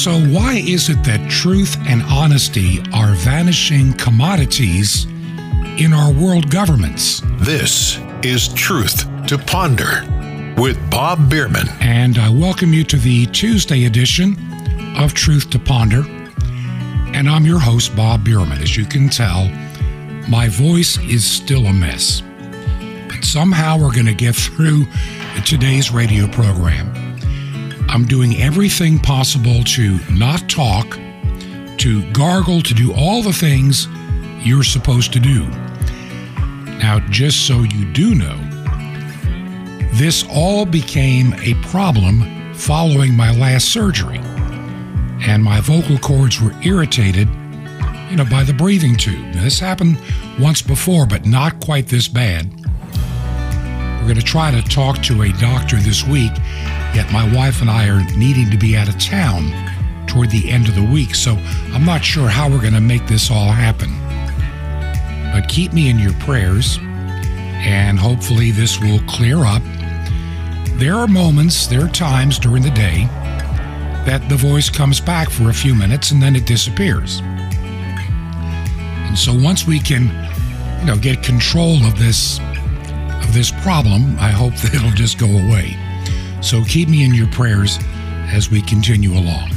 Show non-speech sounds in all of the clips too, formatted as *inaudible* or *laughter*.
So, why is it that truth and honesty are vanishing commodities in our world governments? This is Truth to Ponder with Bob Bierman. And I welcome you to the Tuesday edition of Truth to Ponder. And I'm your host, Bob Bierman. As you can tell, my voice is still a mess. But somehow we're going to get *laughs* through today's radio program. I'm doing everything possible to not talk, to gargle, to do all the things you're supposed to do. Now, just so you do know, this all became a problem following my last surgery. And my vocal cords were irritated, you know, by the breathing tube. Now, this happened once before, but not quite this bad. We're going to try to talk to a doctor this week Yet my wife and I are needing to be out of town toward the end of the week, so I'm not sure how we're going to make this all happen. But keep me in your prayers, and hopefully this will clear up. There are moments, there are times during the day that the voice comes back for a few minutes and then it disappears. And so once we can, you know, get control of this of this problem, I hope *laughs* that it'll just go away. So keep me in your prayers as we continue along.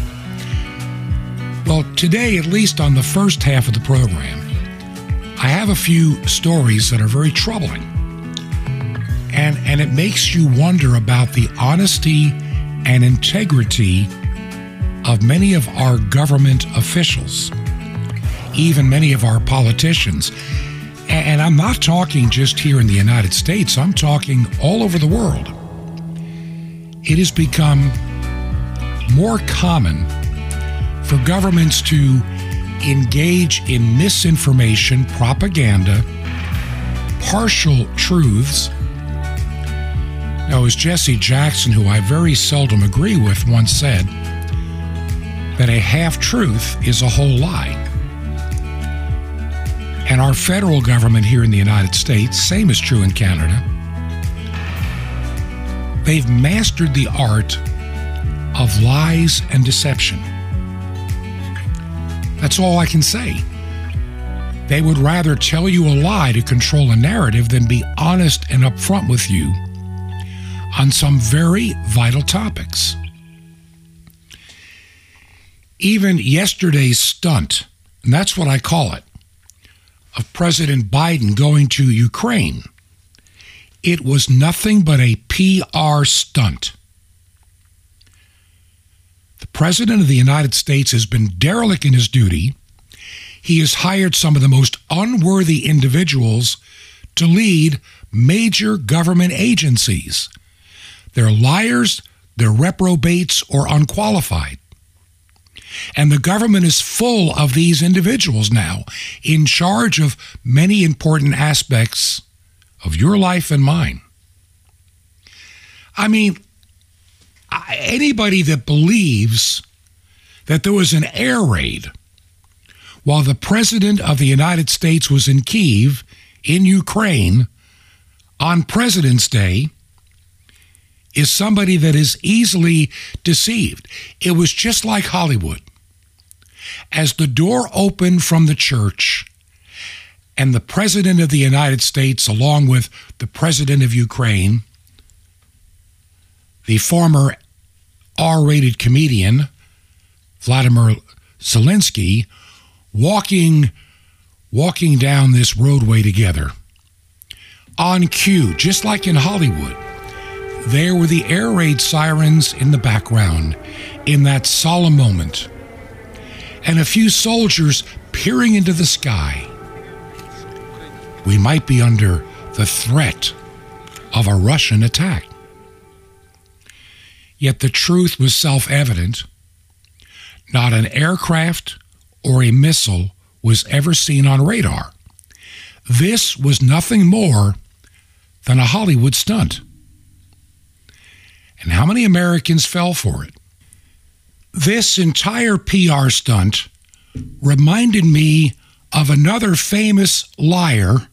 Well, today, at least on the first half of the program, I have a few stories that are very troubling. And, and it makes you wonder about the honesty and integrity of many of our government officials, even many of our politicians. And I'm not talking just here in the United States, I'm talking all over the world it has become more common for governments to engage in misinformation, propaganda, partial truths. Now, as Jesse Jackson, who I very seldom agree with, once said, that a half truth is a whole lie. And our federal government here in the United States, same is true in Canada, They've mastered the art of lies and deception. That's all I can say. They would rather tell you a lie to control a narrative than be honest and upfront with you on some very vital topics. Even yesterday's stunt, and that's what I call it, of President Biden going to Ukraine it was nothing but a PR stunt. The President of the United States has been derelict in his duty. He has hired some of the most unworthy individuals to lead major government agencies. They're liars, they're reprobates, or unqualified. And the government is full of these individuals now in charge of many important aspects of your life and mine. I mean, anybody that believes that there was an air raid while the President of the United States was in Kiev, in Ukraine, on President's Day, is somebody that is easily deceived. It was just like Hollywood. As the door opened from the church, and the President of the United States, along with the President of Ukraine, the former R rated comedian Vladimir Zelensky, walking, walking down this roadway together. On cue, just like in Hollywood, there were the air raid sirens in the background in that solemn moment, and a few soldiers peering into the sky we might be under the threat of a Russian attack. Yet the truth was self evident. Not an aircraft or a missile was ever seen on radar. This was nothing more than a Hollywood stunt. And how many Americans fell for it? This entire PR stunt reminded me of another famous liar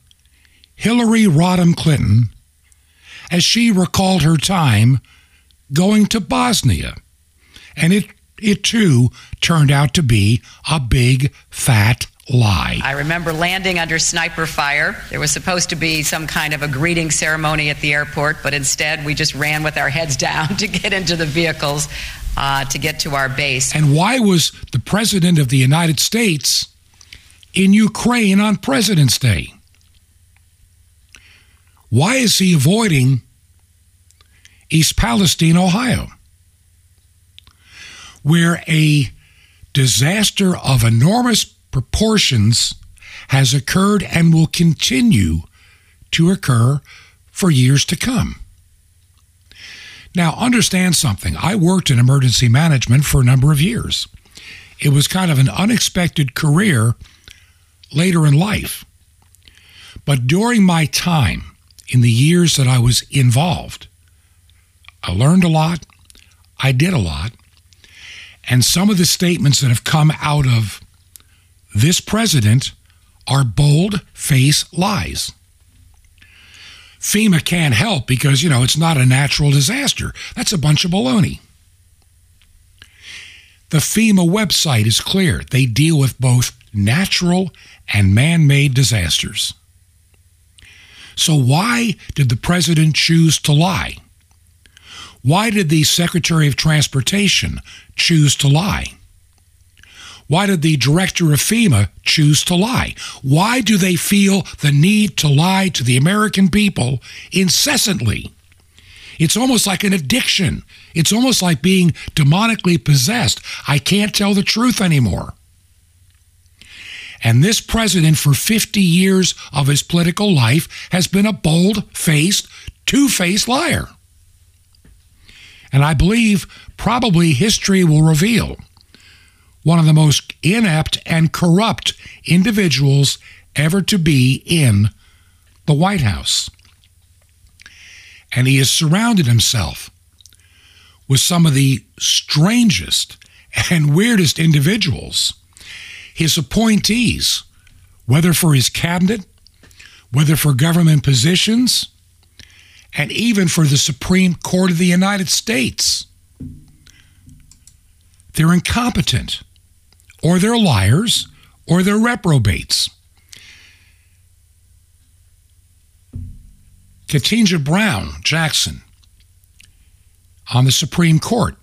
Hillary Rodham Clinton as she recalled her time going to Bosnia. And it it too turned out to be a big fat lie. I remember landing under sniper fire. There was supposed to be some kind of a greeting ceremony at the airport, but instead we just ran with our heads *laughs* down to get into the vehicles uh, to get to our base. And why was the President of the United States in Ukraine on President's Day? Why is he avoiding East Palestine, Ohio, where a disaster of enormous proportions has occurred and will continue to occur for years to come? Now, understand something. I worked in emergency management for a number of years. It was kind of an unexpected career later in life. But during my time, in the years that I was involved, I learned a lot, I did a lot, and some of the statements that have come out of this president are bold face lies. FEMA can't help because, you know, it's not a natural disaster. That's a bunch of baloney. The FEMA website is clear. They deal with both natural and man made disasters. So, why did the president choose to lie? Why did the Secretary of Transportation choose to lie? Why did the director of FEMA choose to lie? Why do they feel the need to lie to the American people incessantly? It's almost like an addiction. It's almost like being demonically possessed. I can't tell the truth anymore. And this president, for 50 years of his political life, has been a bold faced, two faced liar. And I believe probably history will reveal one of the most inept and corrupt individuals ever to be in the White House. And he has surrounded himself with some of the strangest and weirdest individuals. His appointees, whether for his cabinet, whether for government positions, and even for the Supreme Court of the United States. They're incompetent, or they're liars, or they're reprobates. Ketanji Brown Jackson on the Supreme Court,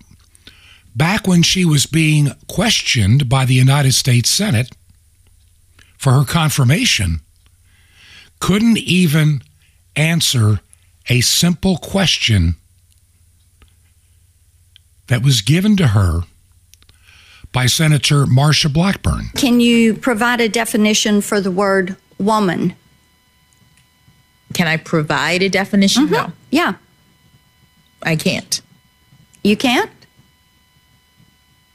back when she was being questioned by the United States Senate for her confirmation, couldn't even answer a simple question that was given to her by Senator Marsha Blackburn. Can you provide a definition for the word woman? Can I provide a definition? Mm-hmm. No, Yeah. I can't. You can't?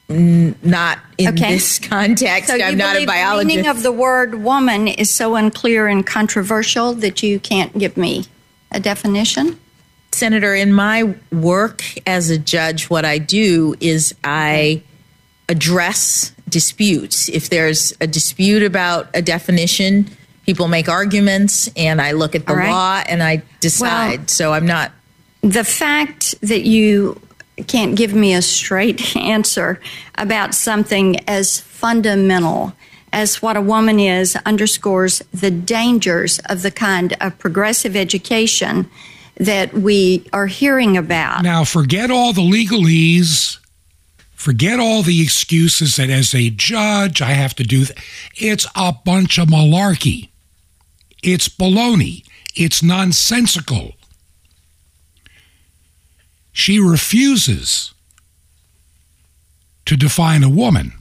Not in Okay. this *laughs* context. So I'm not a believe the meaning of the word woman is so unclear and controversial that you can't give me a definition? Senator, in my work as a judge, what I do is I address disputes. If there's a dispute about a definition, people make arguments, and I look at the right. law and I decide. so I'm not. The fact that you can't give me a straight *laughs* answer about something as fundamental as what a woman is underscores the dangers of the kind of progressive education that we are hearing about. Now, forget all the legalese. Forget all the excuses that as a judge I have to do. Th- it's a bunch of malarkey. It's baloney. It's nonsensical. She refuses to define a woman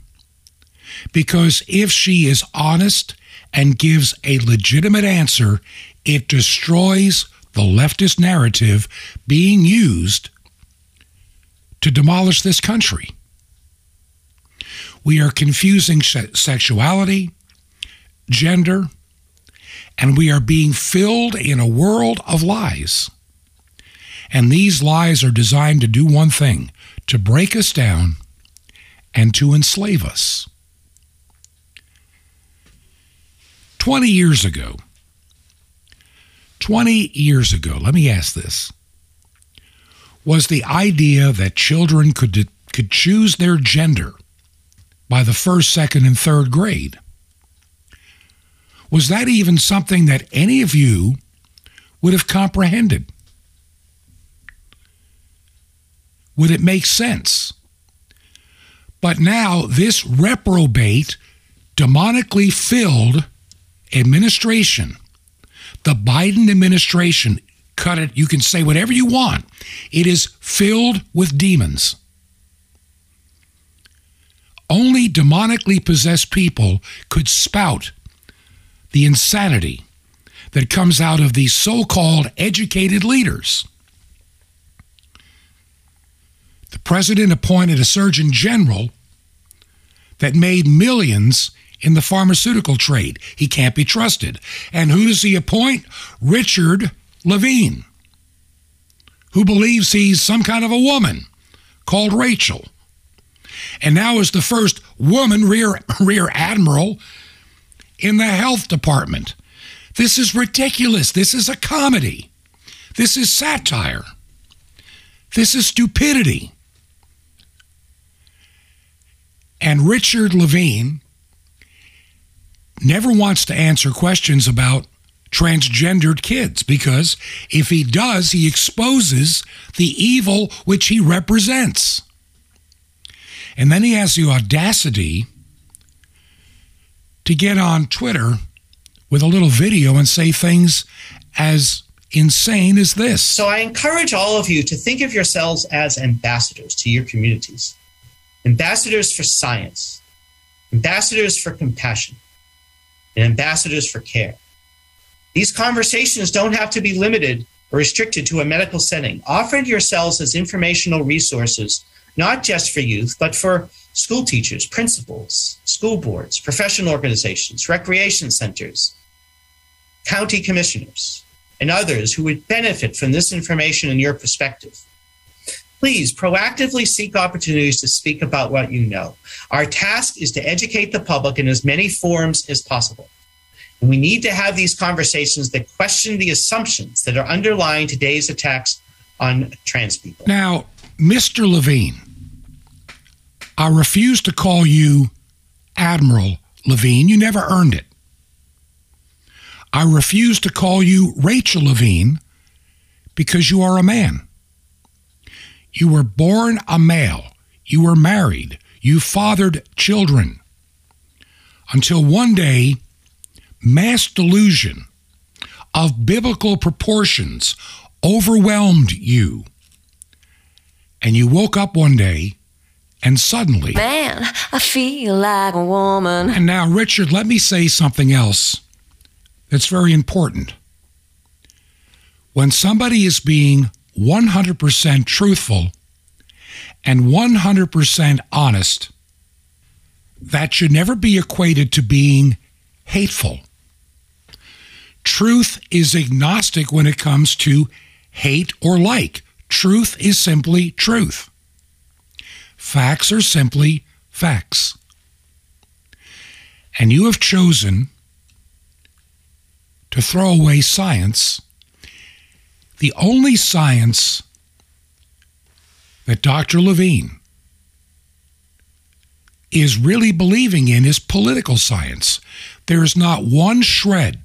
because if she is honest and gives a legitimate answer, it destroys the leftist narrative being used to demolish this country. We are confusing sexuality, gender, and we are being filled in a world of lies. And these lies are designed to do one thing to break us down and to enslave us. 20 years ago, 20 years ago, let me ask this was the idea that children could, could choose their gender by the first, second, and third grade. Was that even something that any of you would have comprehended? Would it make sense? But now, this reprobate, demonically filled administration, the Biden administration, cut it, you can say whatever you want, it is filled with demons. Only demonically possessed people could spout the insanity that comes out of these so called educated leaders. The president appointed a surgeon general that made millions in the pharmaceutical trade. He can't be trusted. And who does he appoint? Richard Levine, who believes he's some kind of a woman called Rachel. And now is the first woman rear, *laughs* rear admiral in the health department. This is ridiculous. This is a comedy. This is satire. This is stupidity. And Richard Levine never wants to answer questions about transgendered kids because if he does, he exposes the evil which he represents. And then he has the audacity to get on Twitter with a little video and say things as insane as this. So I encourage all of you to think of yourselves as ambassadors to your communities, ambassadors for science, ambassadors for compassion, and ambassadors for care. These conversations don't have to be limited or restricted to a medical setting. Offer yourselves as informational resources, not just for youth, but for school teachers, principals, school boards, professional organizations, recreation centers, county commissioners, and others who would benefit from this information and your perspective. Please proactively seek opportunities to speak about what you know. Our task is to educate the public in as many forms as possible. And we need to have these conversations that question the assumptions that are underlying today's attacks on trans people. Now, Mr. Levine, I refuse to call you Admiral Levine. You never earned it. I refuse to call you Rachel Levine because you are a man. You were born a male. You were married. You fathered children. Until one day, mass delusion of biblical proportions overwhelmed you. And you woke up one day and suddenly. Man, I feel like a woman. And now, Richard, let me say something else that's very important. When somebody is being 100% truthful and 100% honest, that should never be equated to being hateful. Truth is agnostic when it comes to hate or like. Truth is simply truth. Facts are simply facts. And you have chosen to throw away science, the only science that Dr. Levine is really believing in is political science. There is not one shred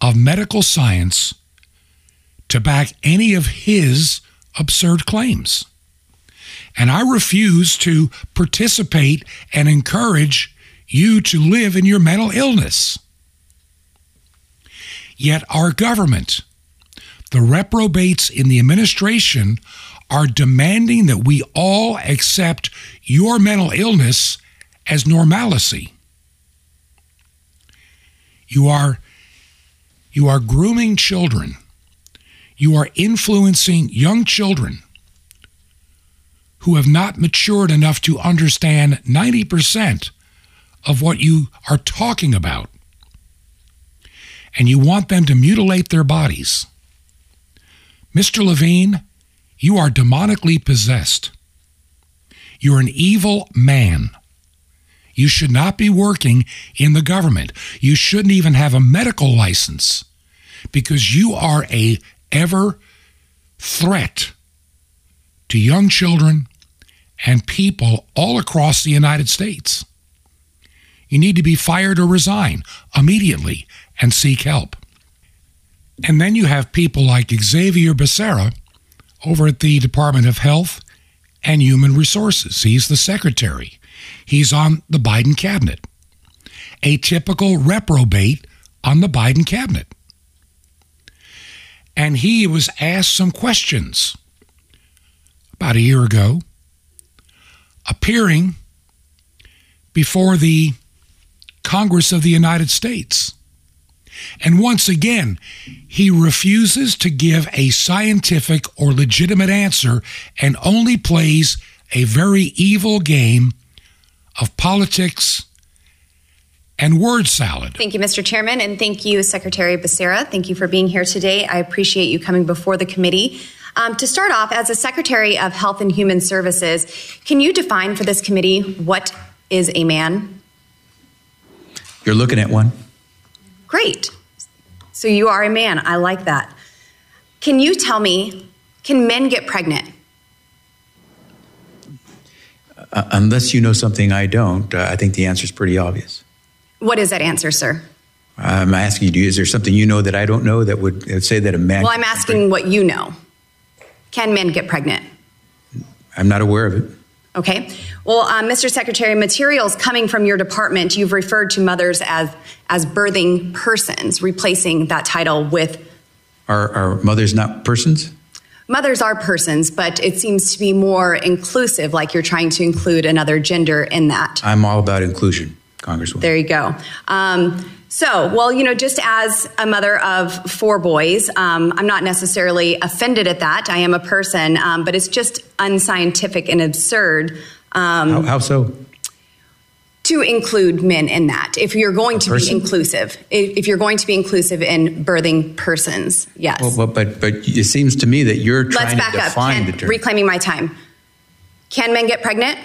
of medical science to back any of his absurd claims. And I refuse to participate and encourage you to live in your mental illness. Yet our government, the reprobates in the administration, are demanding that we all accept your mental illness as normalcy. You are you are grooming children. You are influencing young children who have not matured enough to understand 90% of what you are talking about. And you want them to mutilate their bodies. Mr. Levine, you are demonically possessed. You're an evil man. You should not be working in the government. You shouldn't even have a medical license because you are a ever threat to young children and people all across the United States. You need to be fired or resign immediately and seek help. And then you have people like Xavier Becerra over at the Department of Health and Human Resources. He's the secretary. He's on the Biden cabinet. A typical reprobate on the Biden cabinet. And he was asked some questions about a year ago, appearing before the Congress of the United States. And once again, he refuses to give a scientific or legitimate answer and only plays a very evil game of politics and word salad. Thank you, Mr. Chairman, and thank you, Secretary Becerra. Thank you for being here today. I appreciate you coming before the committee. Um, to start off, as a Secretary of Health and Human Services, can you define for this committee what is a man? You're looking at one. Great. So you are a man. I like that. Can you tell me, can men get pregnant? Uh, unless you know something I don't, uh, I think the answer is pretty obvious. What is that answer, sir? I'm asking you, is there something you know that I don't know that would uh, say that a man. Well, I'm asking what you know. Can men get pregnant? I'm not aware of it. Okay. Well, um, Mr. Secretary, materials coming from your department, you've referred to mothers as as birthing persons, replacing that title with. Are, are mothers not persons? Mothers are persons, but it seems to be more inclusive, like you're trying to include another gender in that. I'm all about inclusion, Congresswoman. There you go. Um, so, well, you know, just as a mother of four boys, um, I'm not necessarily offended at that. I am a person, um, but it's just unscientific and absurd. Um, how, how, so? To include men in that. If you're going a to person? be inclusive, if you're going to be inclusive in birthing persons, yes. Well, but, but it seems to me that you're trying Let's back to define up. Can, the term. Reclaiming my time. Can men get pregnant?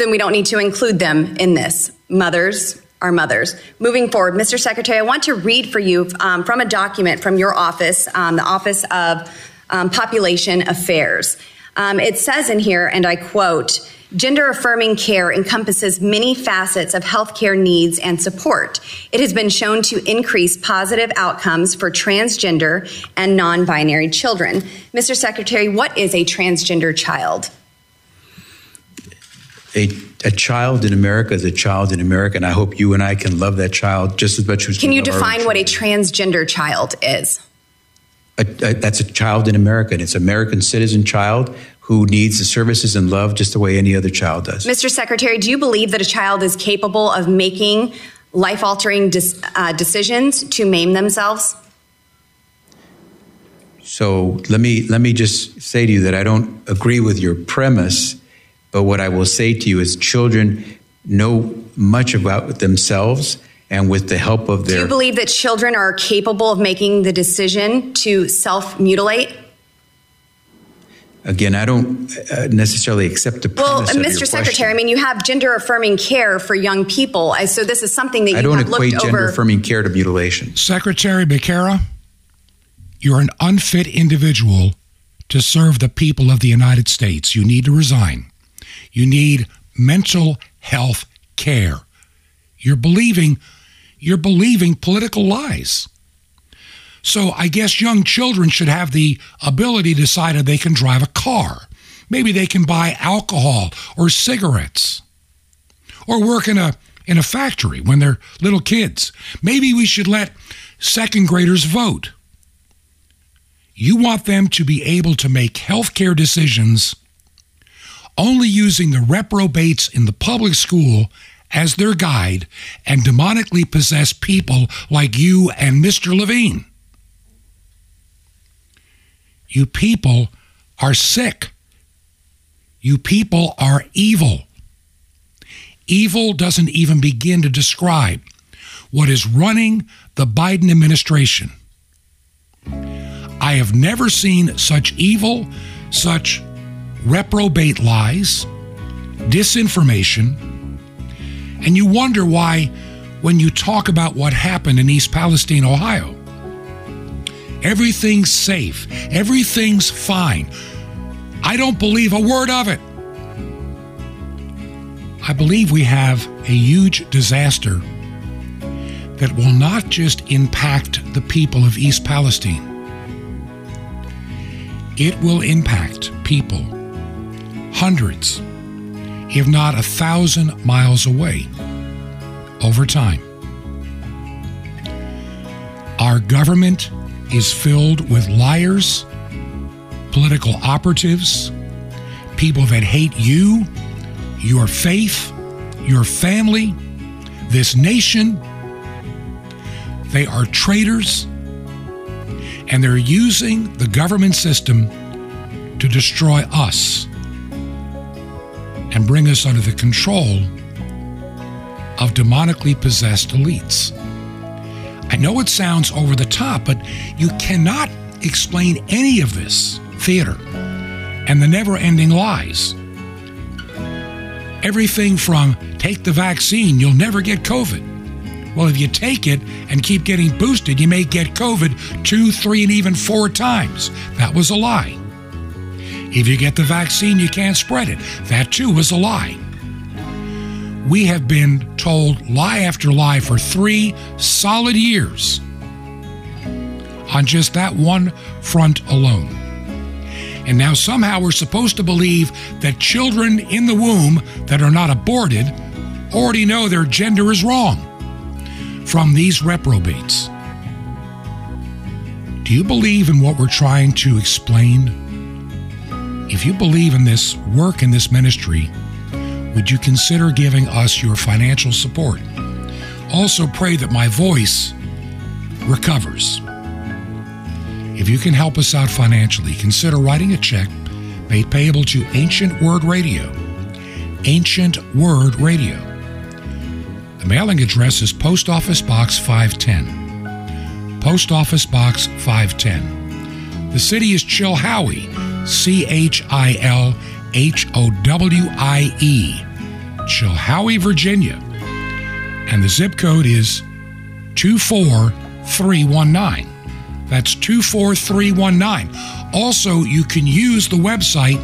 Then we don't need to include them in this. Mothers, are mothers. Moving forward, Mr. Secretary, I want to read for you um, from a document from your office, um, the Office of um, Population Affairs. Um, it says in here, and I quote, Gender affirming care encompasses many facets of healthcare needs and support. It has been shown to increase positive outcomes for transgender and non binary children. Mr. Secretary, what is a transgender child? A a child in America is a child in America, and I hope you and I can love that child just as much as. Can you define what a transgender child is? A, a, that's a child in America, and it's an American citizen child who needs the services and love just the way any other child does. Mr. Secretary, do you believe that a child is capable of making life altering dis, uh, decisions to maim themselves? So let me let me just say to you that I don't agree with your premise but what I will say to you is children know much about themselves and with the help of their. Do you believe that children are capable of making the decision to self mutilate? Again, I don't uh, necessarily accept the well, premise Well, Mr. Secretary, I mean, you have gender affirming care for young people, so this is something that you I don't have equate gender affirming care to mutilation. Secretary Becerra, you're an unfit individual to serve the people of the United States. You need to resign. You need mental health care. You're believing you're believing political lies. So I guess young children should have the ability to decide if they can drive a car. Maybe they can buy alcohol or cigarettes. Or work in a in a factory when they're little kids. Maybe we should let second graders vote. You want them to be able to make healthcare decisions only using the reprobates in the public school as their guide and demonically possess people like you and Mr. Levine. You people are sick. You people are evil. Evil doesn't even begin to describe what is running the Biden administration. I have never seen such evil, such reprobate lies, disinformation, and you wonder why, when you talk about what happened in East Palestine, Ohio, everything's safe, everything's fine. I don't believe a word of it. I believe we have a huge disaster that will not just impact the people of East Palestine, it will impact people hundreds, if not a thousand miles away over time. Our government is filled with liars, political operatives, people that hate you, your faith, your family, this nation. They are traitors, and they're using the government system to destroy us and bring us under the control of demonically possessed elites. I know it sounds over the top, but you cannot explain any of this theater and the never ending lies. Everything from take the vaccine, you'll never get COVID. Well, if you take it and keep getting boosted, you may get COVID two, three, and even four times. That was a lie. If you get the vaccine, you can't spread it. That too was a lie. We have been told lie after lie for three solid years on just that one front alone. And now somehow we're supposed to believe that children in the womb that are not aborted already know their gender is wrong from these reprobates. Do you believe in what we're trying to explain? If you believe in this work in this ministry, would you consider giving us your financial support? Also, pray that my voice recovers. If you can help us out financially, consider writing a check made payable to Ancient Word Radio. Ancient Word Radio. The mailing address is Post Office Box 510. Post Office Box 510. The city is Chilhowie, C H I L H O W I E, Chilhowie, Virginia. And the zip code is 24319. That's 24319. Also, you can use the website.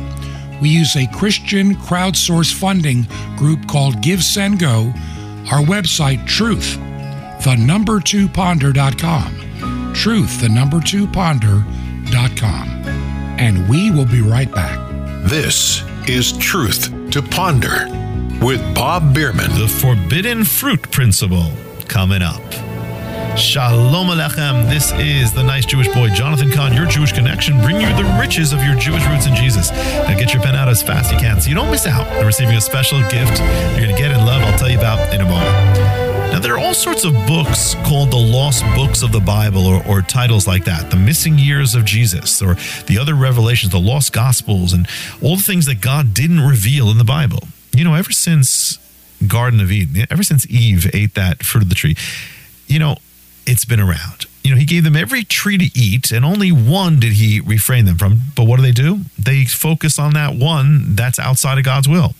We use a Christian crowdsource funding group called Give Send Go. Our website, truth, the number two ponder.com. Truth, the number two ponder.com. And we will be right back. This is Truth to Ponder with Bob Bierman. The forbidden fruit principle coming up. Shalom Alechem. This is the nice Jewish boy, Jonathan Cahn, your Jewish connection, Bring you the riches of your Jewish roots in Jesus. Now get your pen out as fast as you can so you don't miss out on receiving a special gift you're going to get in love, I'll tell you about in a moment. Now, there are all sorts of books called the lost books of the Bible or, or, titles like that the missing years of Jesus or the other revelations, the lost gospels, and all the things that God didn't reveal in the Bible. You know, ever since Garden of Eden, ever since Eve ate that fruit of the tree, you know, it's been around. You know, he gave them every tree to eat, and only one did he refrain them from. But what do they do? They focus on that one that's outside of God's will.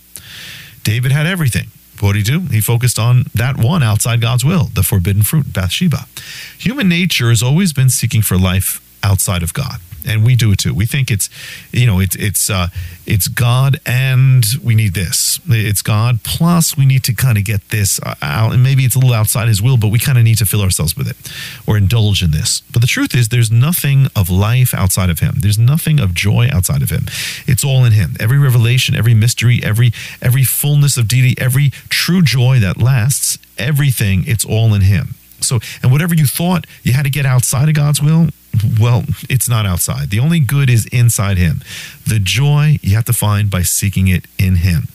David had everything. What did he do? He focused on that one outside God's will, the forbidden fruit, Bathsheba. Human nature has always been seeking for life outside of God and we do it too. We think it's, you know, it's it's uh, it's God, and we need this. It's God plus we need to kind of get this out, and maybe it's a little outside His will, but we kind of need to fill ourselves with it or indulge in this. But the truth is, there's nothing of life outside of Him. There's nothing of joy outside of Him. It's all in Him. Every revelation, every mystery, every every fullness of deity, every true joy that lasts, everything. It's all in Him. So, and whatever you thought you had to get outside of God's will, well, it's not outside. The only good is inside Him. The joy you have to find by seeking it in Him.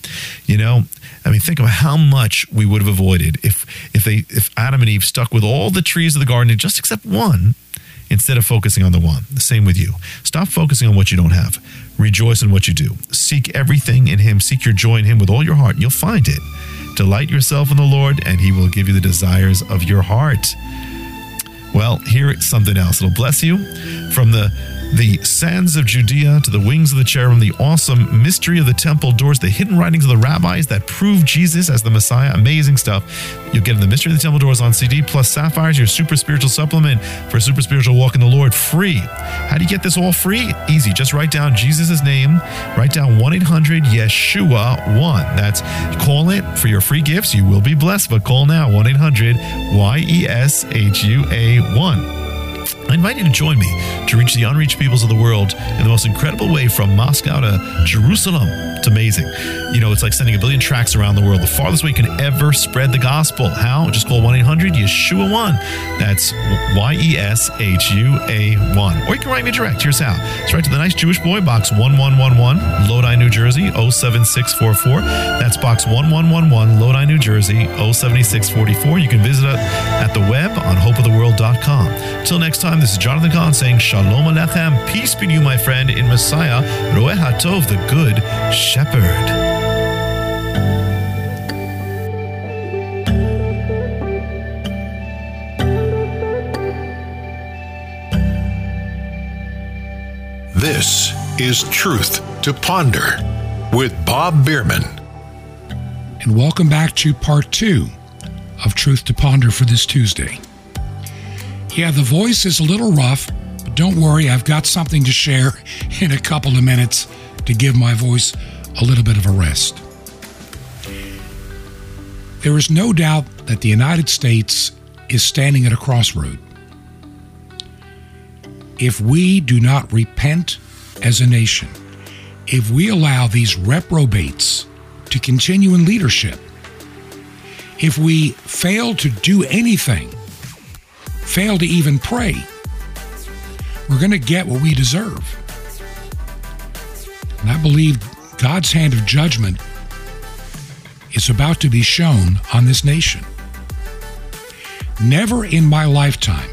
You know, I mean, think of how much we would have avoided if if they if Adam and Eve stuck with all the trees of the garden, and just except one, instead of focusing on the one. The same with you. Stop focusing on what you don't have. Rejoice in what you do. Seek everything in Him. Seek your joy in Him with all your heart, and you'll find it. Delight yourself in the Lord, and He will give you the desires of your heart. Well, here is something else. It'll bless you from the the sands of Judea to the wings of the cherubim, the awesome mystery of the temple doors, the hidden writings of the rabbis that prove Jesus as the Messiah. Amazing stuff. You'll get the mystery of the temple doors on CD plus Sapphires, your super spiritual supplement for a super spiritual walk in the Lord, free. How do you get this all free? Easy. Just write down Jesus' name, write down 1 800 Yeshua 1. That's call it for your free gifts. You will be blessed, but call now 1 800 Y E S H U A 1. I invite you to join me to reach the unreached peoples of the world in the most incredible way from Moscow to Jerusalem. It's amazing. You know, it's like sending a billion tracks around the world, the farthest way you can ever spread the gospel. How? Just call 1 800 Yeshua 1. That's Y E S H U A 1. Or you can write me direct. Here's how. It's right to the nice Jewish boy, box 1111, Lodi, New Jersey, 07644. That's box 1111, Lodi, New Jersey, 07644. You can visit us at the web on hopeoftheworld.com. Till next time, this is Jonathan Cahn saying Shalom Alechem. Peace be to you, my friend, in Messiah, Roeh HaTov, the Good Shepherd. This is Truth to Ponder with Bob Bierman. And welcome back to part two of Truth to Ponder for this Tuesday. Yeah, the voice is a little rough, but don't worry, I've got something to share in a couple of minutes to give my voice a little bit of a rest. There is no doubt that the United States is standing at a crossroad. If we do not repent as a nation, if we allow these reprobates to continue in leadership, if we fail to do anything, fail to even pray, we're going to get what we deserve. And I believe God's hand of judgment is about to be shown on this nation. Never in my lifetime,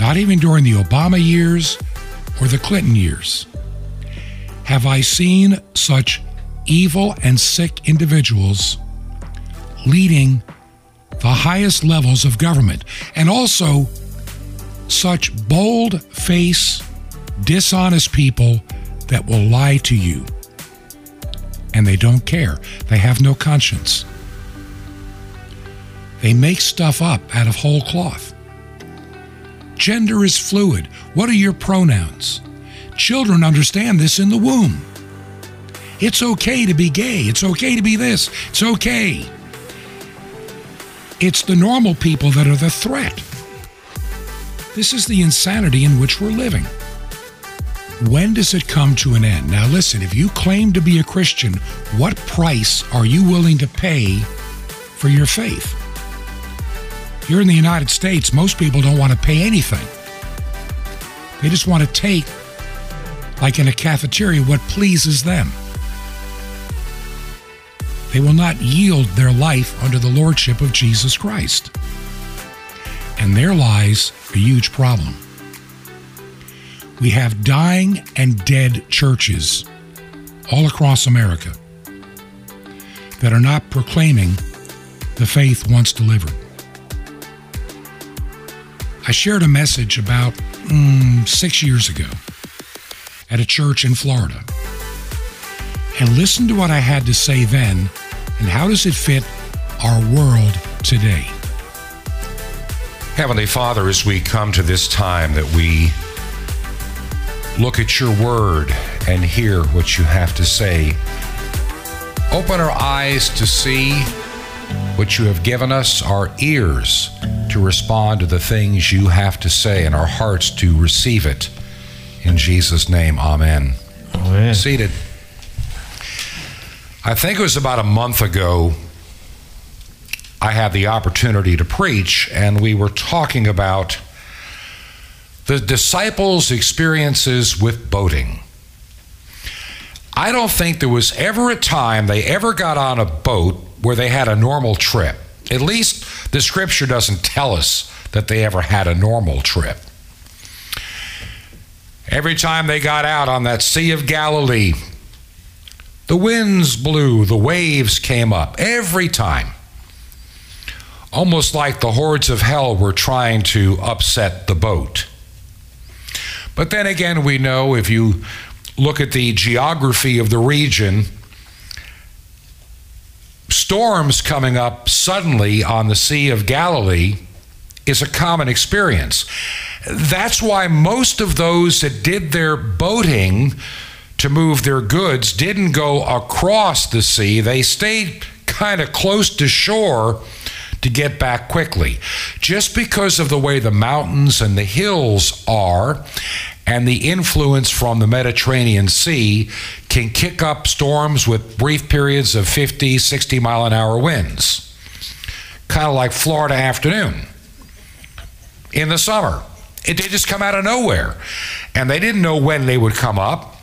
not even during the Obama years or the Clinton years, have I seen such evil and sick individuals leading the highest levels of government and also such bold face, dishonest people that will lie to you. And they don't care. They have no conscience. They make stuff up out of whole cloth. Gender is fluid. What are your pronouns? Children understand this in the womb. It's okay to be gay. It's okay to be this. It's okay. It's the normal people that are the threat. This is the insanity in which we're living. When does it come to an end? Now, listen, if you claim to be a Christian, what price are you willing to pay for your faith? Here in the United States, most people don't want to pay anything. They just want to take, like in a cafeteria, what pleases them. They will not yield their life under the lordship of Jesus Christ. And there lies a huge problem. We have dying and dead churches all across America that are not proclaiming the faith once delivered. I shared a message about mm, six years ago at a church in Florida. And listen to what I had to say then and how does it fit our world today. Heavenly Father, as we come to this time that we look at your word and hear what you have to say, open our eyes to see what you have given us, our ears to respond to the things you have to say, and our hearts to receive it. In Jesus' name, amen. Amen. Seated. I think it was about a month ago, I had the opportunity to preach, and we were talking about the disciples' experiences with boating. I don't think there was ever a time they ever got on a boat where they had a normal trip. At least the scripture doesn't tell us that they ever had a normal trip. Every time they got out on that Sea of Galilee, the winds blew, the waves came up, every time. Almost like the hordes of hell were trying to upset the boat. But then again, we know if you look at the geography of the region, storms coming up suddenly on the Sea of Galilee is a common experience. That's why most of those that did their boating to move their goods didn't go across the sea, they stayed kind of close to shore to get back quickly. Just because of the way the mountains and the hills are, and the influence from the Mediterranean Sea can kick up storms with brief periods of 50, 60 mile an hour winds. Kind of like Florida afternoon in the summer. It did just come out of nowhere. And they didn't know when they would come up.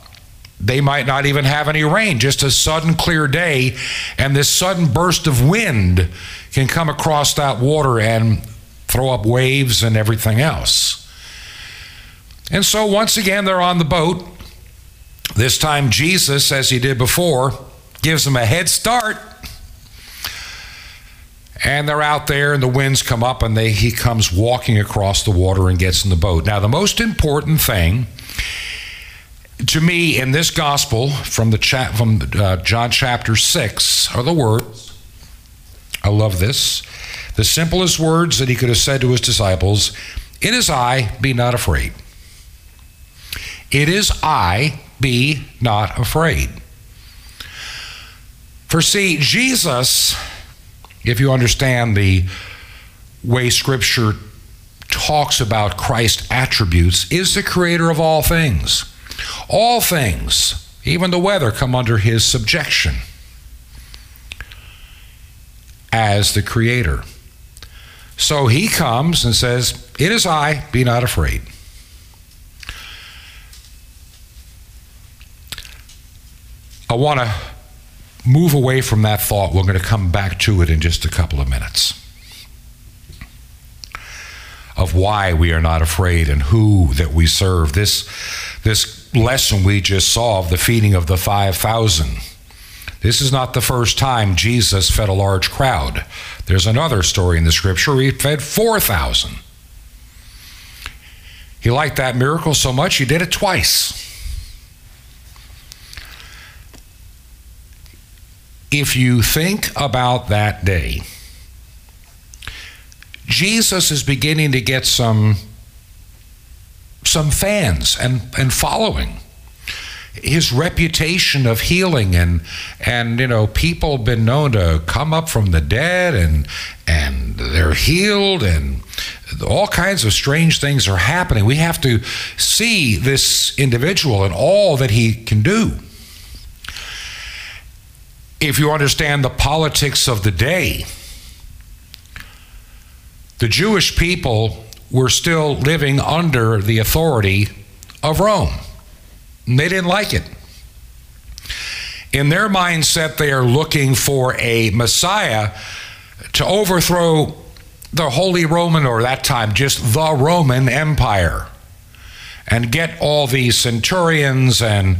They might not even have any rain, just a sudden clear day, and this sudden burst of wind can come across that water and throw up waves and everything else. And so once again, they're on the boat. This time, Jesus, as he did before, gives them a head start. And they're out there, and the winds come up, and they, he comes walking across the water and gets in the boat. Now, the most important thing to me in this gospel from the cha- from uh, John chapter six are the words. I love this. The simplest words that he could have said to his disciples: "It is I. Be not afraid." It is I, be not afraid. For see, Jesus, if you understand the way Scripture talks about Christ's attributes, is the creator of all things. All things, even the weather, come under his subjection as the creator. So he comes and says, It is I, be not afraid. I want to move away from that thought. We're going to come back to it in just a couple of minutes. Of why we are not afraid and who that we serve. This, this lesson we just saw of the feeding of the 5,000. This is not the first time Jesus fed a large crowd. There's another story in the scripture where he fed 4,000. He liked that miracle so much, he did it twice. if you think about that day, Jesus is beginning to get some some fans and, and following. His reputation of healing and and you know people been known to come up from the dead and and they're healed and all kinds of strange things are happening. We have to see this individual and all that he can do if you understand the politics of the day, the Jewish people were still living under the authority of Rome. And they didn't like it. In their mindset, they are looking for a Messiah to overthrow the Holy Roman, or that time, just the Roman Empire and get all these centurions and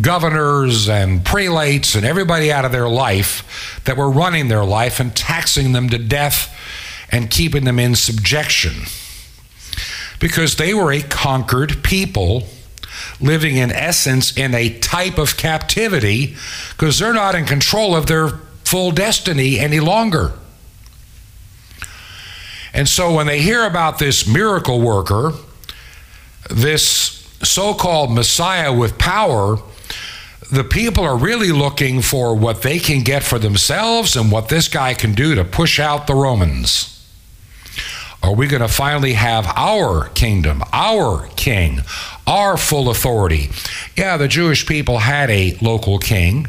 governors and prelates and everybody out of their life that were running their life and taxing them to death and keeping them in subjection. Because they were a conquered people living in essence in a type of captivity because they're not in control of their full destiny any longer. And so when they hear about this miracle worker, this so called Messiah with power, the people are really looking for what they can get for themselves and what this guy can do to push out the Romans. Are we going to finally have our kingdom, our king, our full authority? Yeah, the Jewish people had a local king,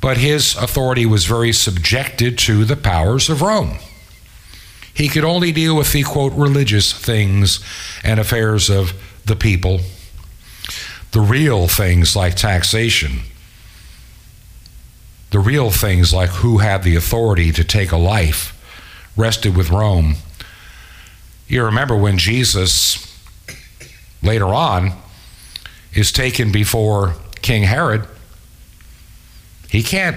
but his authority was very subjected to the powers of Rome. He could only deal with the quote religious things and affairs of the people. The real things like taxation, the real things like who had the authority to take a life, rested with Rome. You remember when Jesus, later on, is taken before King Herod, he can't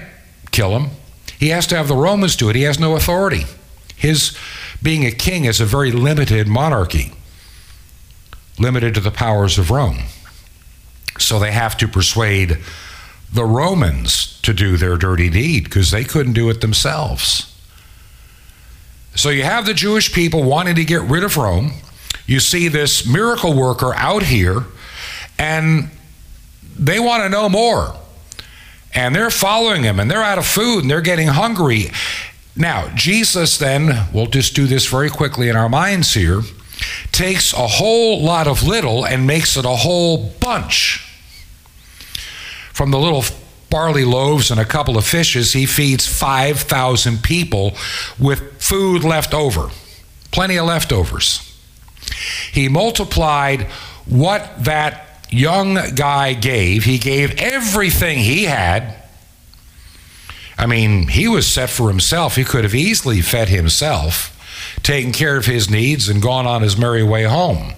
kill him. He has to have the Romans do it. He has no authority. His being a king is a very limited monarchy. limited to the powers of Rome. So they have to persuade the Romans to do their dirty deed because they couldn't do it themselves. So you have the Jewish people wanting to get rid of Rome. You see this miracle worker out here, and they want to know more. And they're following him, and they're out of food, and they're getting hungry. Now, Jesus then, we'll just do this very quickly in our minds here, takes a whole lot of little and makes it a whole bunch. From the little barley loaves and a couple of fishes, he feeds 5,000 people with food left over, plenty of leftovers. He multiplied what that young guy gave. He gave everything he had. I mean, he was set for himself. He could have easily fed himself, taken care of his needs, and gone on his merry way home.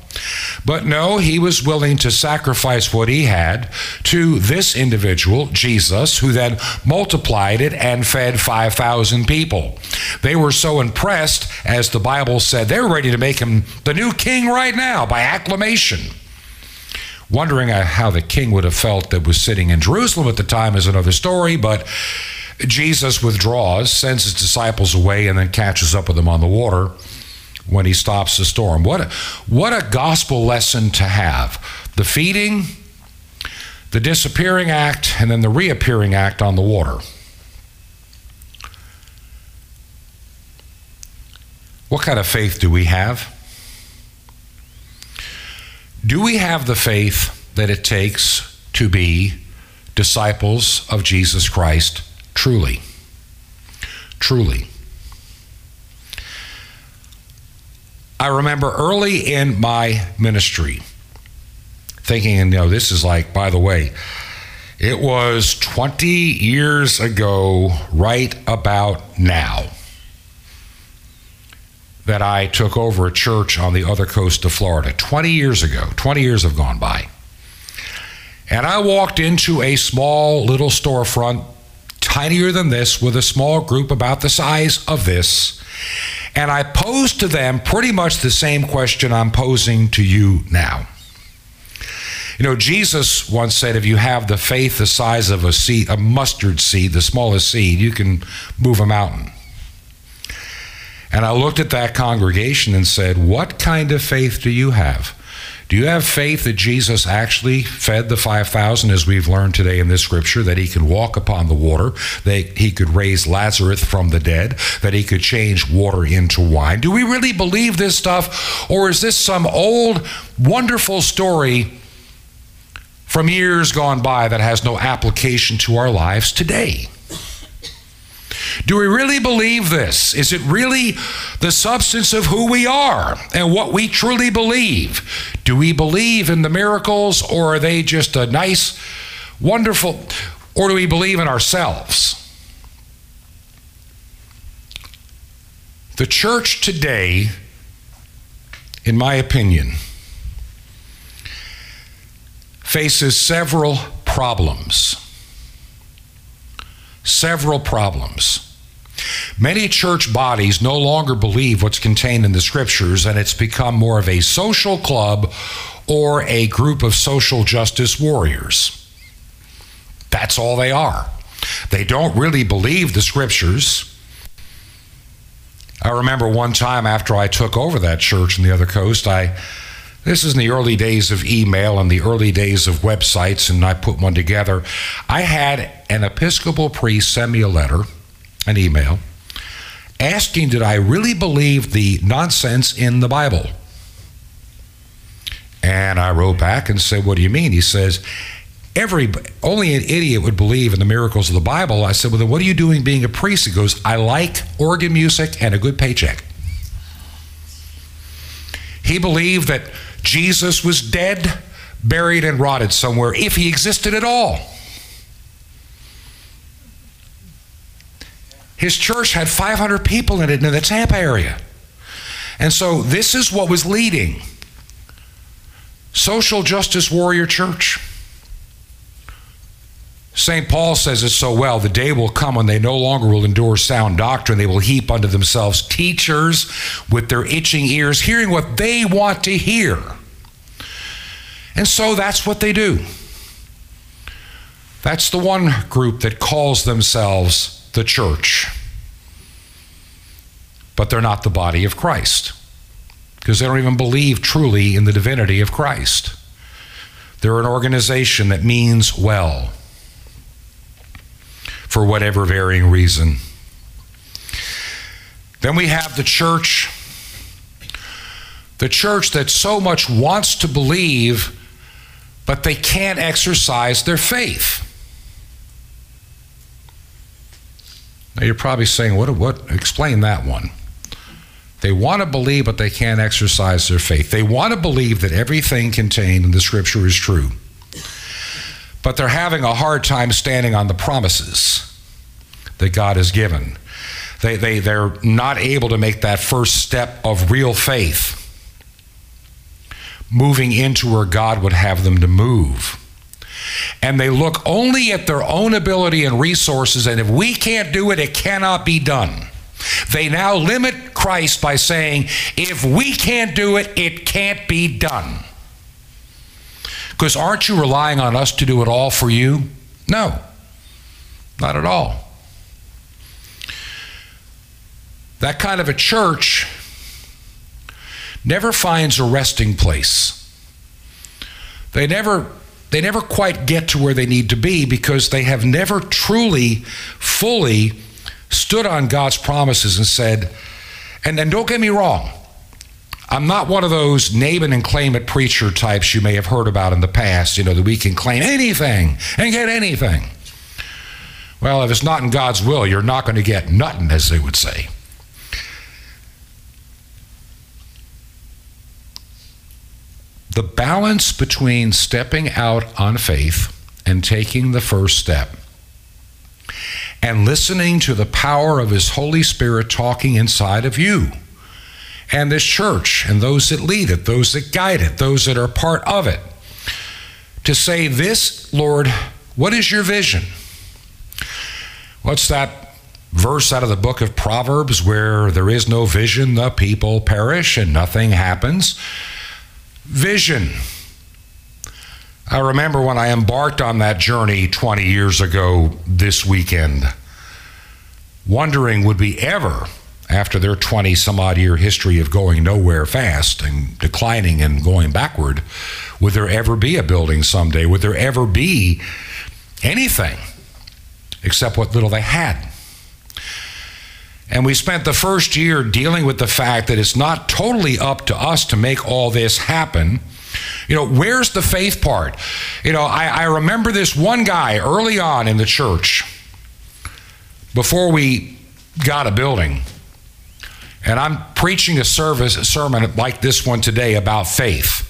But no, he was willing to sacrifice what he had to this individual, Jesus, who then multiplied it and fed 5,000 people. They were so impressed, as the Bible said, they were ready to make him the new king right now by acclamation. Wondering uh, how the king would have felt that was sitting in Jerusalem at the time is another story, but Jesus withdraws, sends his disciples away, and then catches up with them on the water when he stops the storm. What a, what a gospel lesson to have. The feeding, the disappearing act, and then the reappearing act on the water. What kind of faith do we have? Do we have the faith that it takes to be disciples of Jesus Christ truly? Truly. I remember early in my ministry thinking, and you know, this is like, by the way, it was 20 years ago, right about now, that I took over a church on the other coast of Florida. 20 years ago, 20 years have gone by. And I walked into a small little storefront, tinier than this, with a small group about the size of this. And I posed to them pretty much the same question I'm posing to you now. You know, Jesus once said, if you have the faith the size of a seed, a mustard seed, the smallest seed, you can move a mountain. And I looked at that congregation and said, What kind of faith do you have? Do you have faith that Jesus actually fed the 5,000, as we've learned today in this scripture, that he could walk upon the water, that he could raise Lazarus from the dead, that he could change water into wine? Do we really believe this stuff, or is this some old, wonderful story from years gone by that has no application to our lives today? Do we really believe this? Is it really the substance of who we are and what we truly believe? Do we believe in the miracles or are they just a nice, wonderful, or do we believe in ourselves? The church today, in my opinion, faces several problems. Several problems. Many church bodies no longer believe what's contained in the scriptures, and it's become more of a social club or a group of social justice warriors. That's all they are. They don't really believe the scriptures. I remember one time after I took over that church in the other coast, I this is in the early days of email and the early days of websites, and I put one together. I had an Episcopal priest send me a letter, an email, asking did I really believe the nonsense in the Bible? And I wrote back and said, What do you mean? He says, Every only an idiot would believe in the miracles of the Bible. I said, Well, then what are you doing being a priest? He goes, I like organ music and a good paycheck. He believed that Jesus was dead, buried, and rotted somewhere, if he existed at all. His church had 500 people in it in the Tampa area. And so this is what was leading Social Justice Warrior Church. St. Paul says it so well the day will come when they no longer will endure sound doctrine. They will heap unto themselves teachers with their itching ears, hearing what they want to hear. And so that's what they do. That's the one group that calls themselves the church. But they're not the body of Christ because they don't even believe truly in the divinity of Christ. They're an organization that means well for whatever varying reason. Then we have the church, the church that so much wants to believe, but they can't exercise their faith. Now you're probably saying, what, what, explain that one. They want to believe, but they can't exercise their faith. They want to believe that everything contained in the scripture is true, but they're having a hard time standing on the promises that God has given. They, they, they're not able to make that first step of real faith, moving into where God would have them to move. And they look only at their own ability and resources, and if we can't do it, it cannot be done. They now limit Christ by saying, if we can't do it, it can't be done. Because aren't you relying on us to do it all for you? No, not at all. That kind of a church never finds a resting place. They never they never quite get to where they need to be because they have never truly fully stood on God's promises and said, and, and don't get me wrong, I'm not one of those name it and claim it preacher types you may have heard about in the past, you know, that we can claim anything and get anything. Well, if it's not in God's will, you're not going to get nothing, as they would say. The balance between stepping out on faith and taking the first step and listening to the power of His Holy Spirit talking inside of you and this church and those that lead it, those that guide it, those that are part of it. To say, This, Lord, what is your vision? What's that verse out of the book of Proverbs where there is no vision, the people perish and nothing happens? Vision. I remember when I embarked on that journey 20 years ago this weekend, wondering would we ever, after their 20 some odd year history of going nowhere fast and declining and going backward, would there ever be a building someday? Would there ever be anything except what little they had? And we spent the first year dealing with the fact that it's not totally up to us to make all this happen. You know, where's the faith part? You know, I, I remember this one guy early on in the church before we got a building. And I'm preaching a service, a sermon like this one today about faith,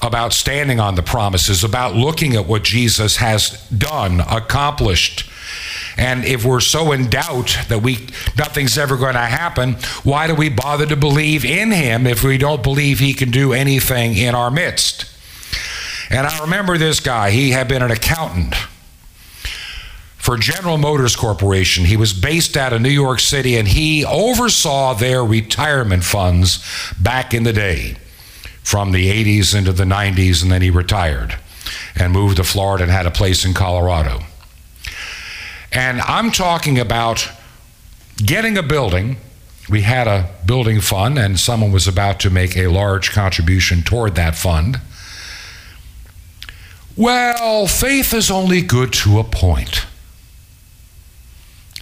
about standing on the promises, about looking at what Jesus has done, accomplished. And if we're so in doubt that we nothing's ever going to happen, why do we bother to believe in him if we don't believe he can do anything in our midst? And I remember this guy, he had been an accountant for General Motors Corporation. He was based out of New York City and he oversaw their retirement funds back in the day from the 80s into the 90s, and then he retired and moved to Florida and had a place in Colorado. And I'm talking about getting a building. We had a building fund, and someone was about to make a large contribution toward that fund. Well, faith is only good to a point.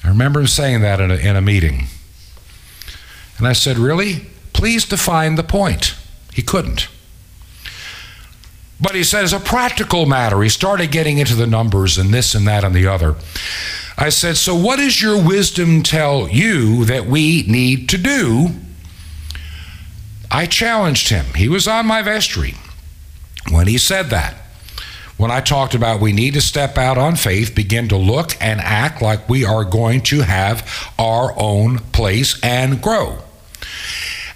I remember him saying that in a, in a meeting. And I said, Really? Please define the point. He couldn't. But he said, as a practical matter, he started getting into the numbers and this and that and the other. I said, So what does your wisdom tell you that we need to do? I challenged him. He was on my vestry when he said that. When I talked about we need to step out on faith, begin to look and act like we are going to have our own place and grow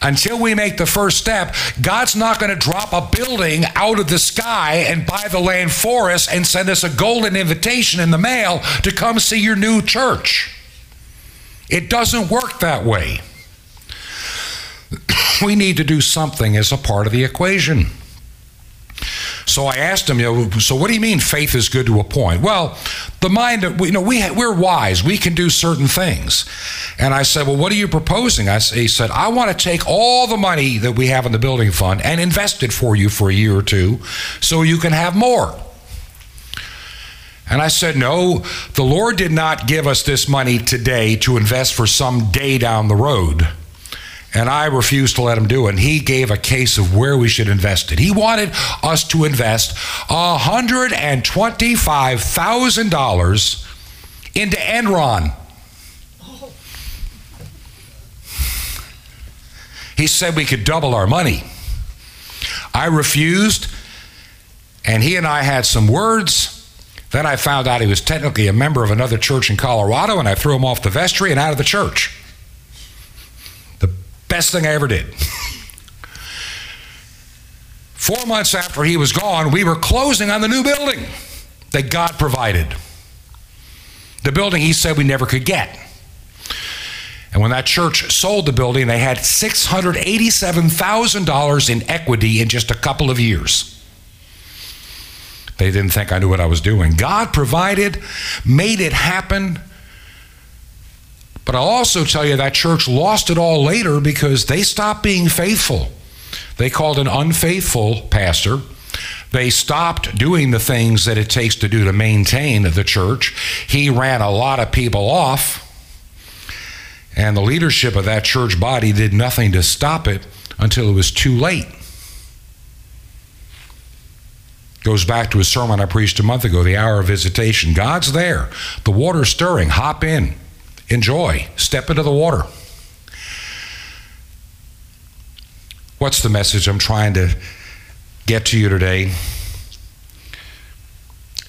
until we make the first step, God's not going to drop a building out of the sky and buy the land for us and send us a golden invitation in the mail to come see your new church. It doesn't work that way. *clears throat* We need to do something as a part of the equation. So I asked him, you know, so what do you mean faith is good to a point? Well, the mind, you know, we, we're wise. We can do certain things. And I said, well, what are you proposing? I, he said, I want to take all the money that we have in the building fund and invest it for you for a year or two so you can have more. And I said, No, the Lord did not give us this money today to invest for some day down the road. And I refused to let him do it. And he gave a case of where we should invest it. He wanted us to invest $125,000 into Enron. He said we could double our money. I refused, and he and I had some words. Then I found out he was technically a member of another church in Colorado, and I threw him off the vestry and out of the church. Best thing I ever did. Four months after he was gone, we were closing on the new building that God provided. The building he said we never could get. And when that church sold the building, they had $687,000 in equity in just a couple of years. They didn't think I knew what I was doing. God provided, made it happen. But I'll also tell you that church lost it all later because they stopped being faithful. They called an unfaithful pastor. They stopped doing the things that it takes to do to maintain the church. He ran a lot of people off. And the leadership of that church body did nothing to stop it until it was too late. Goes back to a sermon I preached a month ago, the hour of visitation. God's there. The water's stirring. Hop in. Enjoy. Step into the water. What's the message I'm trying to get to you today?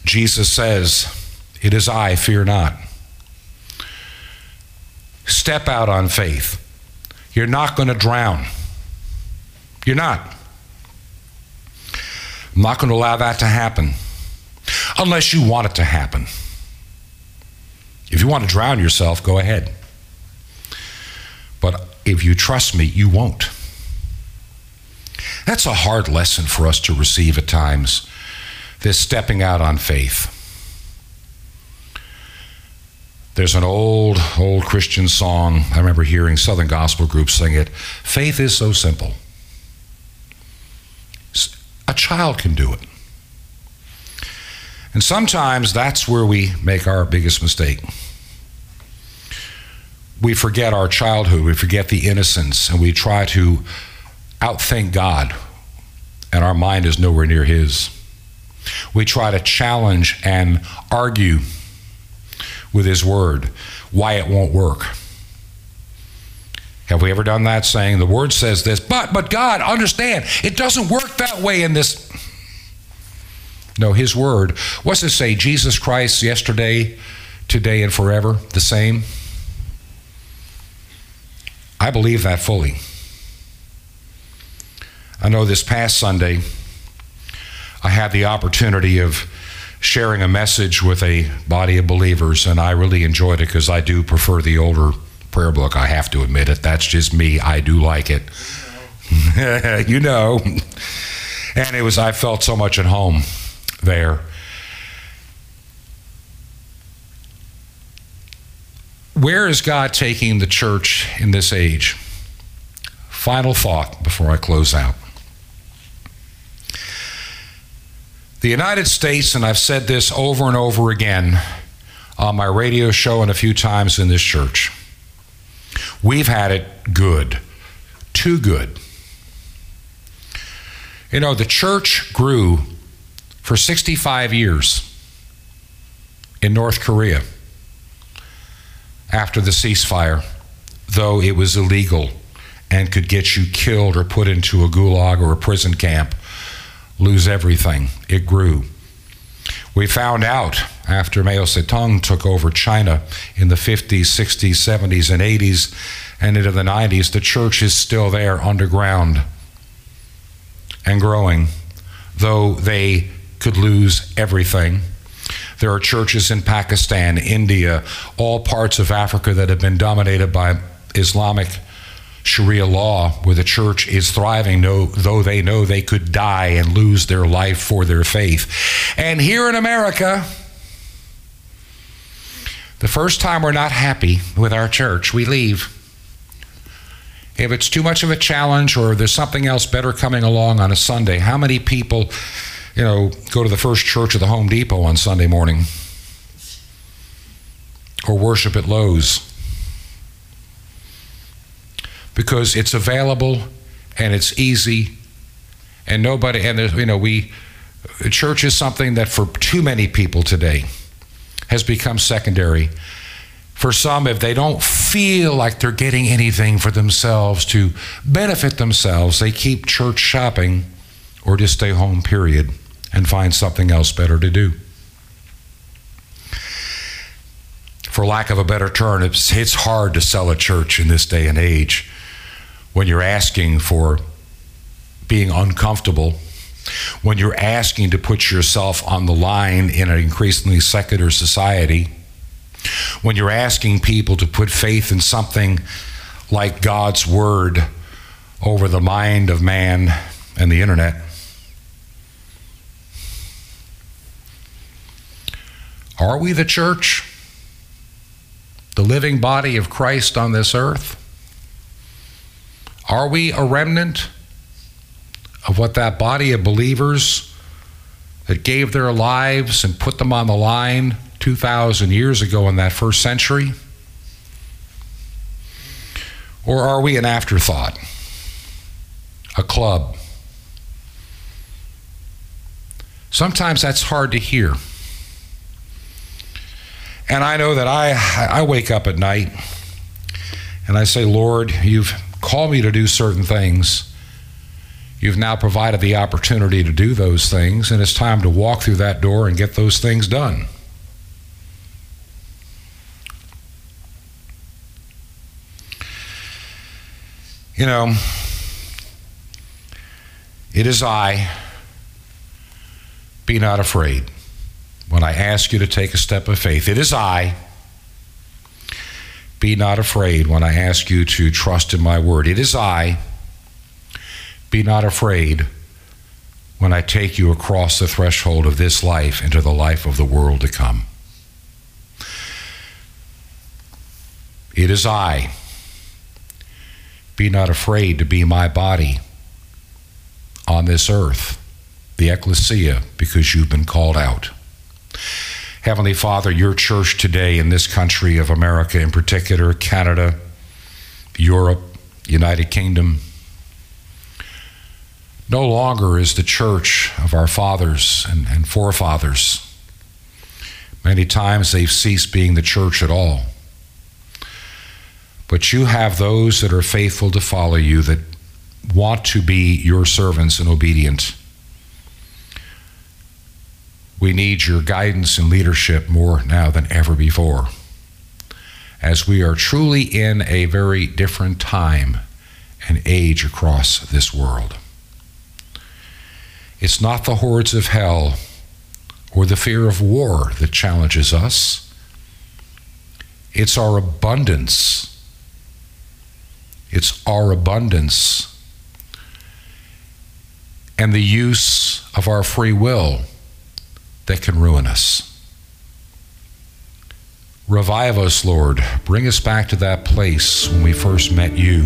Jesus says, It is I, fear not. Step out on faith. You're not going to drown. You're not. I'm not going to allow that to happen unless you want it to happen. If you want to drown yourself, go ahead. But if you trust me, you won't. That's a hard lesson for us to receive at times, this stepping out on faith. There's an old, old Christian song. I remember hearing Southern gospel groups sing it. Faith is so simple. A child can do it. And sometimes that's where we make our biggest mistake. We forget our childhood, we forget the innocence, and we try to outthink God, and our mind is nowhere near His. We try to challenge and argue with His Word why it won't work. Have we ever done that saying the Word says this, but, but God, understand, it doesn't work that way in this. No, His Word. What's it say? Jesus Christ yesterday, today, and forever, the same? I believe that fully. I know this past Sunday, I had the opportunity of sharing a message with a body of believers, and I really enjoyed it because I do prefer the older prayer book. I have to admit it. That's just me. I do like it. *laughs* you know. And it was, I felt so much at home there. Where is God taking the church in this age? Final thought before I close out. The United States, and I've said this over and over again on my radio show and a few times in this church, we've had it good, too good. You know, the church grew for 65 years in North Korea after the ceasefire, though it was illegal and could get you killed or put into a gulag or a prison camp, lose everything. It grew. We found out after Mao Zedong took over China in the 50s, 60s, 70s, and 80s, and into the 90s, the church is still there underground and growing, though they could lose everything. There are churches in Pakistan, India, all parts of Africa that have been dominated by Islamic Sharia law where the church is thriving, though they know they could die and lose their life for their faith. And here in America, the first time we're not happy with our church, we leave. If it's too much of a challenge or there's something else better coming along on a Sunday, how many people, you know, go to the first church of the Home Depot on Sunday morning or worship at Lowe's? Because it's available and it's easy and nobody and you know we church is something that for too many people today has become secondary for some, if they don't feel like they're getting anything for themselves to benefit themselves, they keep church shopping or just stay home, period, and find something else better to do. For lack of a better term, it's, it's hard to sell a church in this day and age when you're asking for being uncomfortable, when you're asking to put yourself on the line in an increasingly secular society when you're asking people to put faith in something like God's Word over the mind of man and the internet. Are we the church? The living body of Christ on this earth? Are we a remnant of what that body of believers that gave their lives and put them on the line 2,000 years ago in that first century? Or are we an afterthought? A club? Sometimes that's hard to hear. And I know that I, I wake up at night and I say, Lord, you've called me to do certain things. You've now provided the opportunity to do those things, and it's time to walk through that door and get those things done. You know, it is I. Be not afraid. When I ask you to take a step of faith, it is I. Be not afraid when I ask you to trust in my word. It is I. Be not afraid when I take you across the threshold of this life into the life of the world to come. It is I. Be not afraid to be my body on this earth, the ecclesia, because you've been called out. Heavenly Father, your church today in this country of America, in particular, Canada, Europe, United Kingdom, no longer is the church of our fathers and, and forefathers. Many times they've ceased being the church at all. But you have those that are faithful to follow you, that want to be your servants and obedient. We need your guidance and leadership more now than ever before, as we are truly in a very different time and age across this world. It's not the hordes of hell or the fear of war that challenges us. It's our abundance it's our abundance and the use of our free will that can ruin us. Revive us, Lord. Bring us back to that place when we first met you,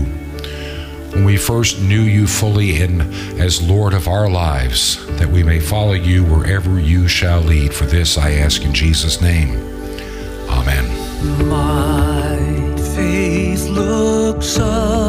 when we first knew you fully in as Lord of our lives, that we may follow you wherever you shall lead. For this I ask in Jesus' name. Amen. My faith looks up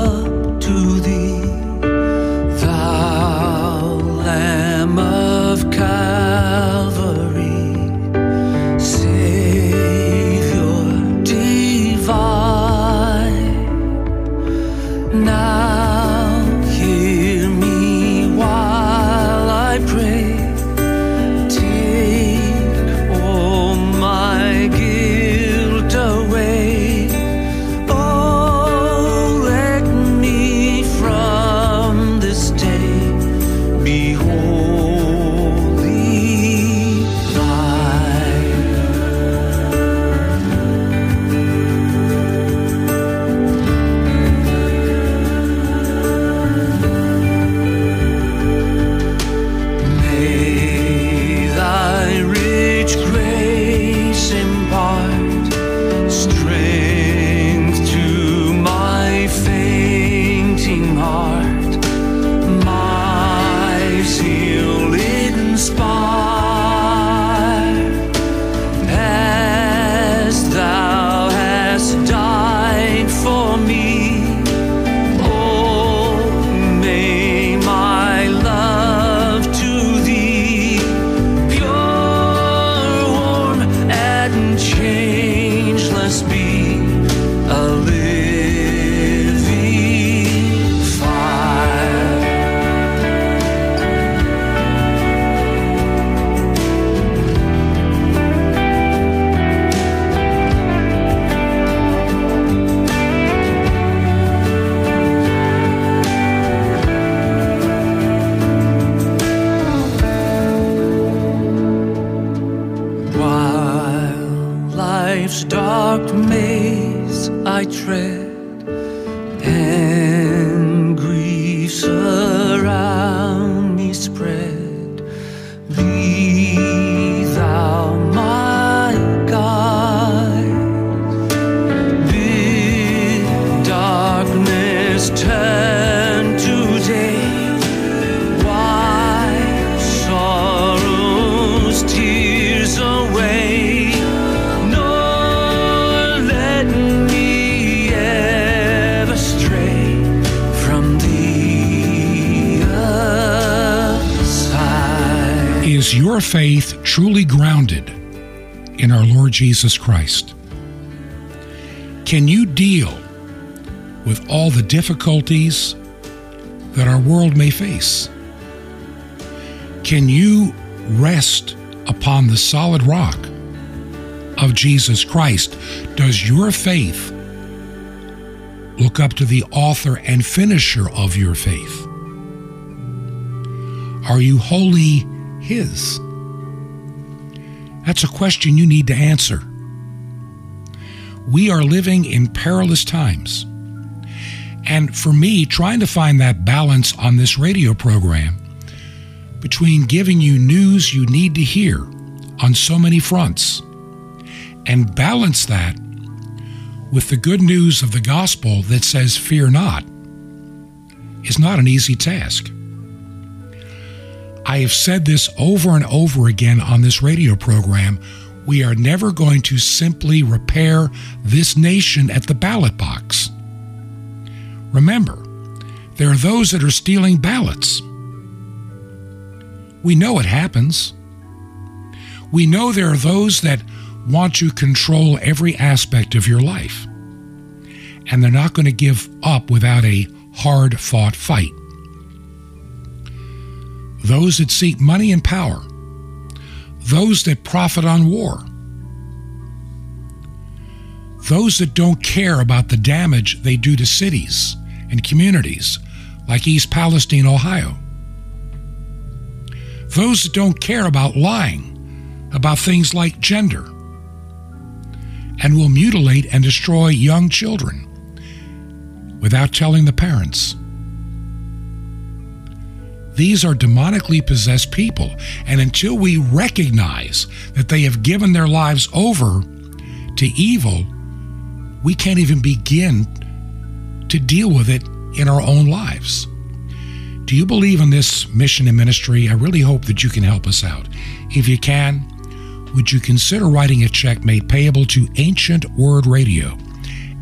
Jesus Christ? Can you deal with all the difficulties that our world may face? Can you rest upon the solid rock of Jesus Christ? Does your faith look up to the author and finisher of your faith? Are you wholly His? That's a question you need to answer. We are living in perilous times. And for me, trying to find that balance on this radio program between giving you news you need to hear on so many fronts and balance that with the good news of the gospel that says, Fear not, is not an easy task. I have said this over and over again on this radio program. We are never going to simply repair this nation at the ballot box. Remember, there are those that are stealing ballots. We know it happens. We know there are those that want to control every aspect of your life. And they're not going to give up without a hard fought fight. Those that seek money and power, those that profit on war, those that don't care about the damage they do to cities and communities like East Palestine, Ohio. Those that don't care about lying about things like gender and will mutilate and destroy young children without telling the parents. These are demonically possessed people, and until we recognize that they have given their lives over to evil, we can't even begin to deal with it in our own lives. Do you believe in this mission and ministry? I really hope that you can help us out. If you can, would you consider writing a check made payable to Ancient Word Radio?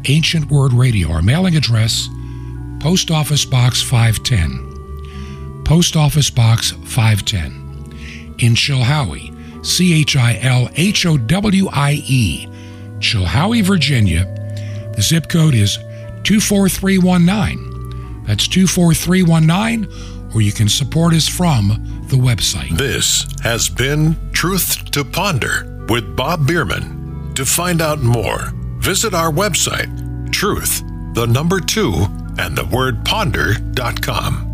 Ancient Word Radio, our mailing address, Post Office Box 510. Post Office Box 510. In Chilhowie, C H I L H O W I E, Chilhowie, Virginia. The zip code is 24319. That's 24319, or you can support us from the website. This has been Truth to Ponder with Bob Bierman. To find out more, visit our website, truth, the number two, and the word ponder.com.